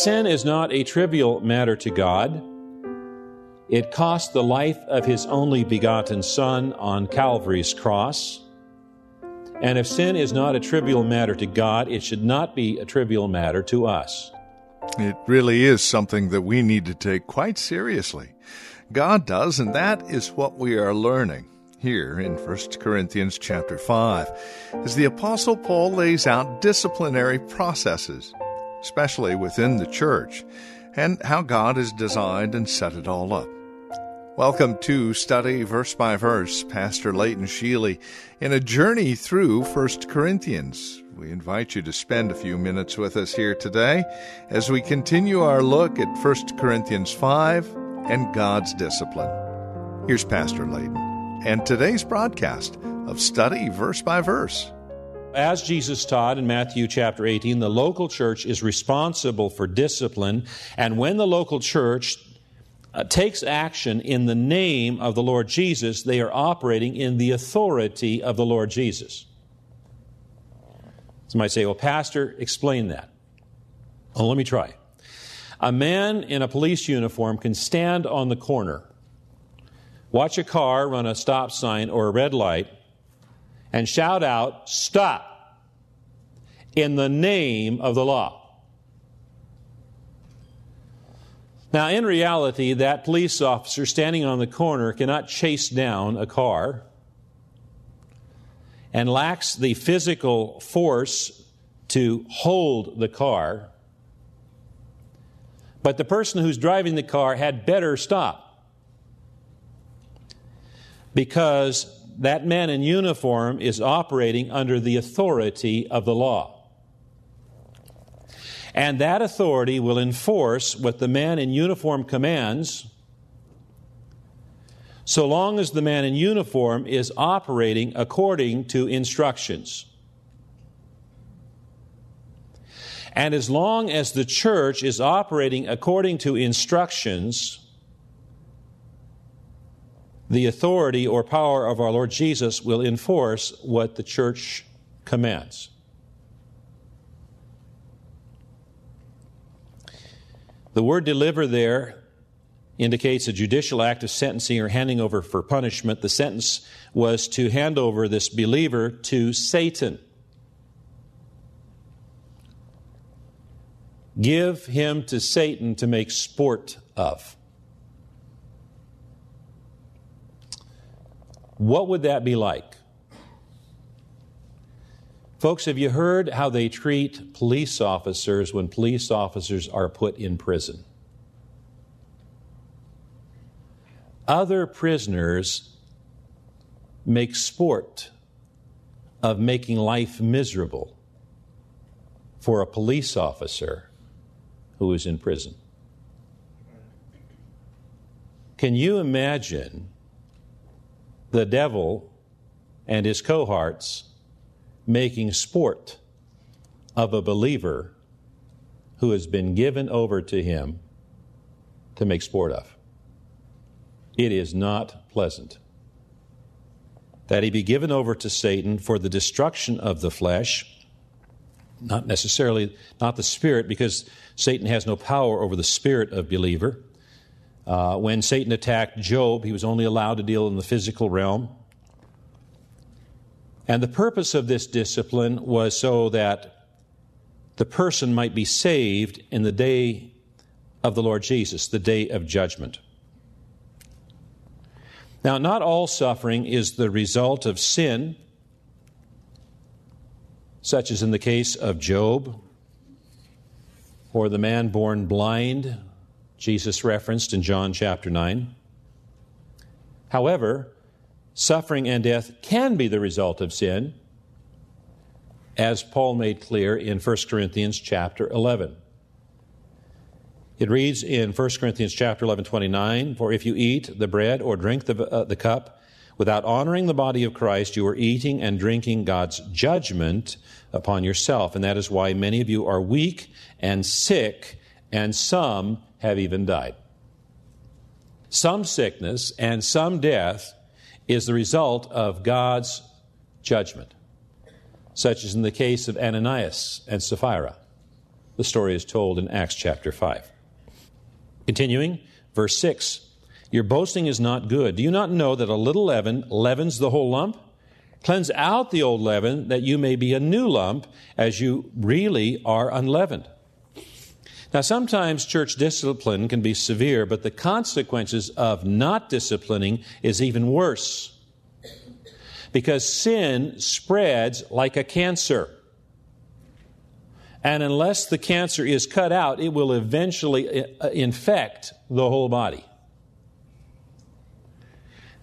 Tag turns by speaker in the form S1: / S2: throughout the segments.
S1: Sin is not a trivial matter to God. It cost the life of his only begotten Son on Calvary's cross. And if sin is not a trivial matter to God, it should not be a trivial matter to us.
S2: It really is something that we need to take quite seriously. God does, and that is what we are learning here in 1 Corinthians chapter 5 as the apostle Paul lays out disciplinary processes especially within the church, and how God has designed and set it all up. Welcome to Study Verse by Verse, Pastor Leighton Sheely, in a journey through 1 Corinthians. We invite you to spend a few minutes with us here today as we continue our look at 1 Corinthians 5 and God's discipline. Here's Pastor Leighton and today's broadcast of Study Verse by Verse.
S1: As Jesus taught in Matthew chapter 18, the local church is responsible for discipline, and when the local church uh, takes action in the name of the Lord Jesus, they are operating in the authority of the Lord Jesus. Somebody might say, Well, Pastor, explain that. Well, let me try. A man in a police uniform can stand on the corner, watch a car run a stop sign or a red light, and shout out, Stop! In the name of the law. Now, in reality, that police officer standing on the corner cannot chase down a car and lacks the physical force to hold the car. But the person who's driving the car had better stop. Because that man in uniform is operating under the authority of the law. And that authority will enforce what the man in uniform commands so long as the man in uniform is operating according to instructions. And as long as the church is operating according to instructions, the authority or power of our Lord Jesus will enforce what the church commands. The word deliver there indicates a judicial act of sentencing or handing over for punishment. The sentence was to hand over this believer to Satan. Give him to Satan to make sport of. What would that be like? Folks, have you heard how they treat police officers when police officers are put in prison? Other prisoners make sport of making life miserable for a police officer who is in prison. Can you imagine the devil and his cohorts making sport of a believer who has been given over to him to make sport of. It is not pleasant. That he be given over to Satan for the destruction of the flesh, not necessarily, not the spirit, because Satan has no power over the spirit of believer. Uh, when Satan attacked Job, he was only allowed to deal in the physical realm. And the purpose of this discipline was so that the person might be saved in the day of the Lord Jesus, the day of judgment. Now, not all suffering is the result of sin, such as in the case of Job or the man born blind Jesus referenced in John chapter 9. However, suffering and death can be the result of sin, as Paul made clear in 1 Corinthians chapter 11. It reads in 1 Corinthians chapter 11, 29, For if you eat the bread or drink the, uh, the cup without honoring the body of Christ, you are eating and drinking God's judgment upon yourself. And that is why many of you are weak and sick, and some have even died. Some sickness and some death is the result of God's judgment, such as in the case of Ananias and Sapphira. The story is told in Acts chapter 5. Continuing, verse 6 Your boasting is not good. Do you not know that a little leaven leavens the whole lump? Cleanse out the old leaven, that you may be a new lump, as you really are unleavened. Now, sometimes church discipline can be severe, but the consequences of not disciplining is even worse. Because sin spreads like a cancer. And unless the cancer is cut out, it will eventually uh, infect the whole body.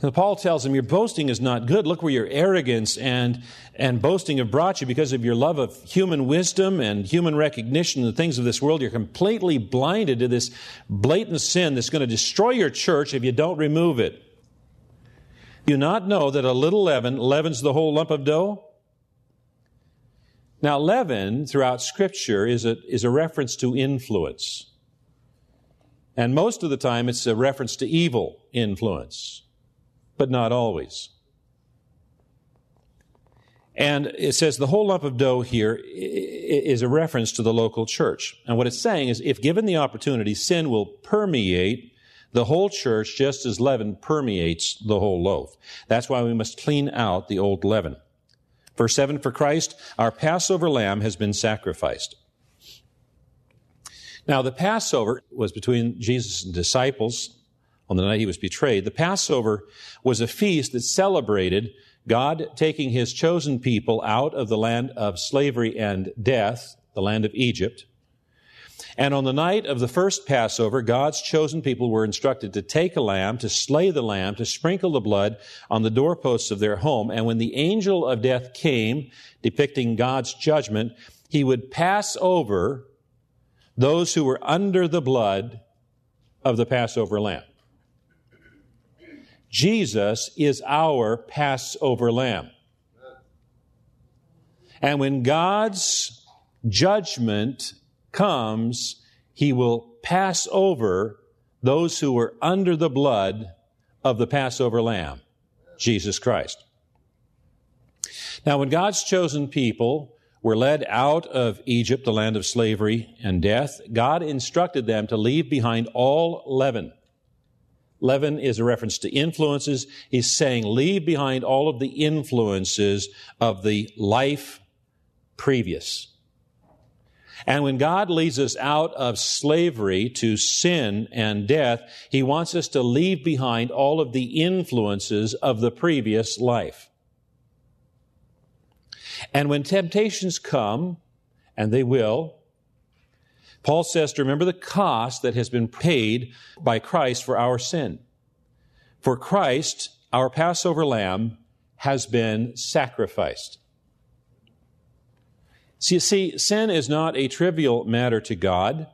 S1: And Paul tells him, Your boasting is not good. Look where your arrogance and, and boasting have brought you because of your love of human wisdom and human recognition and the things of this world. You're completely blinded to this blatant sin that's going to destroy your church if you don't remove it. You not know that a little leaven leavens the whole lump of dough? Now, leaven throughout Scripture is a, is a reference to influence. And most of the time, it's a reference to evil influence, but not always. And it says the whole lump of dough here is a reference to the local church. And what it's saying is if given the opportunity, sin will permeate the whole church just as leaven permeates the whole loaf. That's why we must clean out the old leaven. Verse 7 For Christ, our Passover lamb, has been sacrificed. Now, the Passover was between Jesus and disciples on the night he was betrayed. The Passover was a feast that celebrated God taking his chosen people out of the land of slavery and death, the land of Egypt, and on the night of the first Passover, God's chosen people were instructed to take a lamb, to slay the lamb, to sprinkle the blood on the doorposts of their home. And when the angel of death came, depicting God's judgment, he would pass over those who were under the blood of the Passover lamb. Jesus is our Passover lamb. And when God's judgment comes, he will pass over those who were under the blood of the Passover lamb, Jesus Christ. Now, when God's chosen people were led out of Egypt, the land of slavery and death, God instructed them to leave behind all leaven. Leaven is a reference to influences. He's saying, leave behind all of the influences of the life previous. And when God leads us out of slavery to sin and death, He wants us to leave behind all of the influences of the previous life. And when temptations come, and they will, Paul says to remember the cost that has been paid by Christ for our sin. For Christ, our Passover lamb, has been sacrificed. So you see, sin is not a trivial matter to God.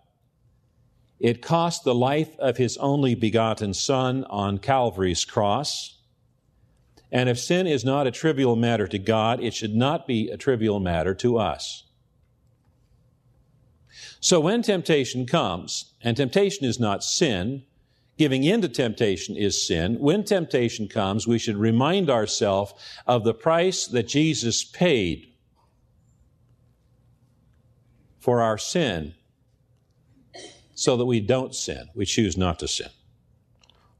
S1: It cost the life of his only begotten Son on Calvary's cross. And if sin is not a trivial matter to God, it should not be a trivial matter to us. So when temptation comes, and temptation is not sin, giving in to temptation is sin. When temptation comes, we should remind ourselves of the price that Jesus paid for our sin so that we don't sin. We choose not to sin.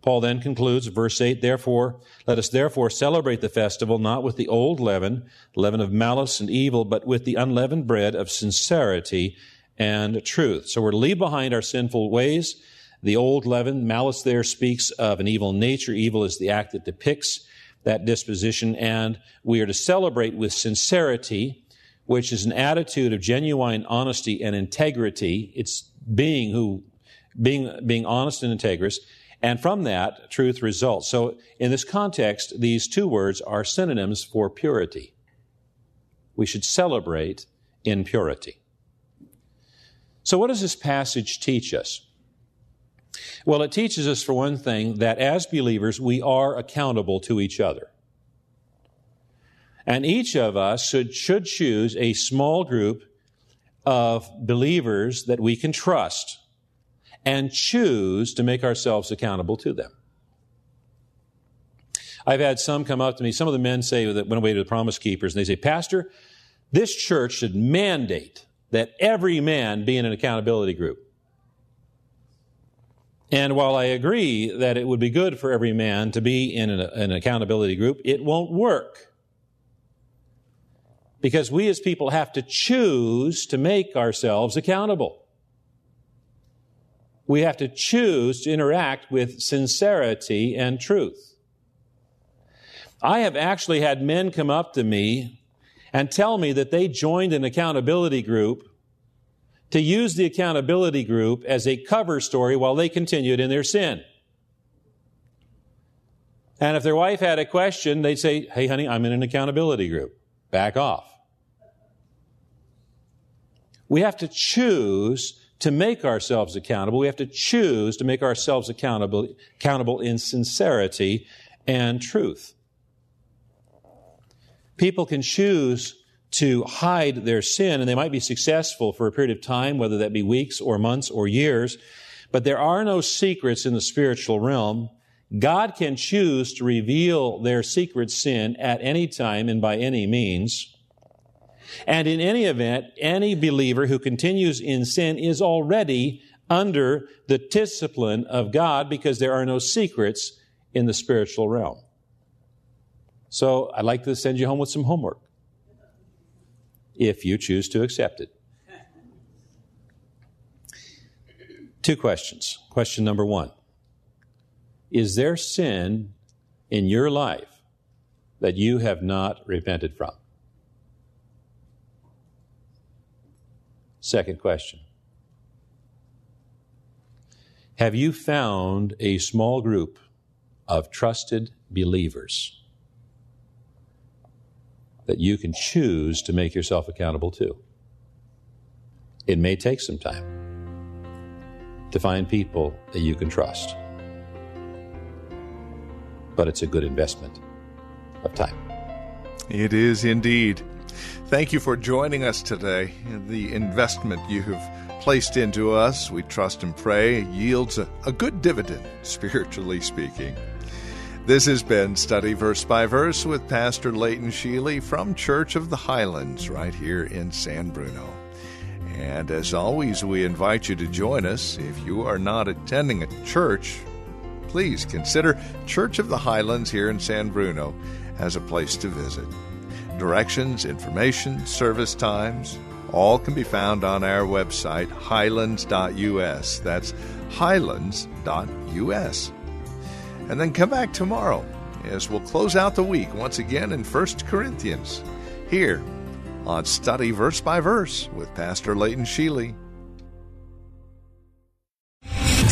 S1: Paul then concludes, verse 8, therefore, let us therefore celebrate the festival not with the old leaven, leaven of malice and evil, but with the unleavened bread of sincerity and truth. So we're to leave behind our sinful ways. The old leaven, malice there speaks of an evil nature. Evil is the act that depicts that disposition. And we are to celebrate with sincerity which is an attitude of genuine honesty and integrity. It's being who, being, being honest and integrous. And from that, truth results. So in this context, these two words are synonyms for purity. We should celebrate in purity. So what does this passage teach us? Well, it teaches us, for one thing, that as believers, we are accountable to each other. And each of us should, should choose a small group of believers that we can trust and choose to make ourselves accountable to them. I've had some come up to me, some of the men say that went away to the Promise Keepers, and they say, Pastor, this church should mandate that every man be in an accountability group. And while I agree that it would be good for every man to be in an, an accountability group, it won't work because we as people have to choose to make ourselves accountable. We have to choose to interact with sincerity and truth. I have actually had men come up to me and tell me that they joined an accountability group to use the accountability group as a cover story while they continued in their sin. And if their wife had a question, they'd say, Hey, honey, I'm in an accountability group. Back off. We have to choose to make ourselves accountable. We have to choose to make ourselves accountable, accountable in sincerity and truth. People can choose to hide their sin and they might be successful for a period of time, whether that be weeks or months or years. But there are no secrets in the spiritual realm. God can choose to reveal their secret sin at any time and by any means. And in any event, any believer who continues in sin is already under the discipline of God because there are no secrets in the spiritual realm. So I'd like to send you home with some homework if you choose to accept it. Two questions. Question number one Is there sin in your life that you have not repented from? Second question Have you found a small group of trusted believers that you can choose to make yourself accountable to? It may take some time to find people that you can trust, but it's a good investment of time.
S2: It is indeed. Thank you for joining us today. The investment you have placed into us, we trust and pray, yields a, a good dividend, spiritually speaking. This has been Study Verse by Verse with Pastor Leighton Sheely from Church of the Highlands right here in San Bruno. And as always, we invite you to join us. If you are not attending a church, please consider Church of the Highlands here in San Bruno as a place to visit. Directions, information, service times, all can be found on our website, highlands.us. That's highlands.us. And then come back tomorrow as we'll close out the week once again in 1 Corinthians here on Study Verse by Verse with Pastor Leighton Sheely.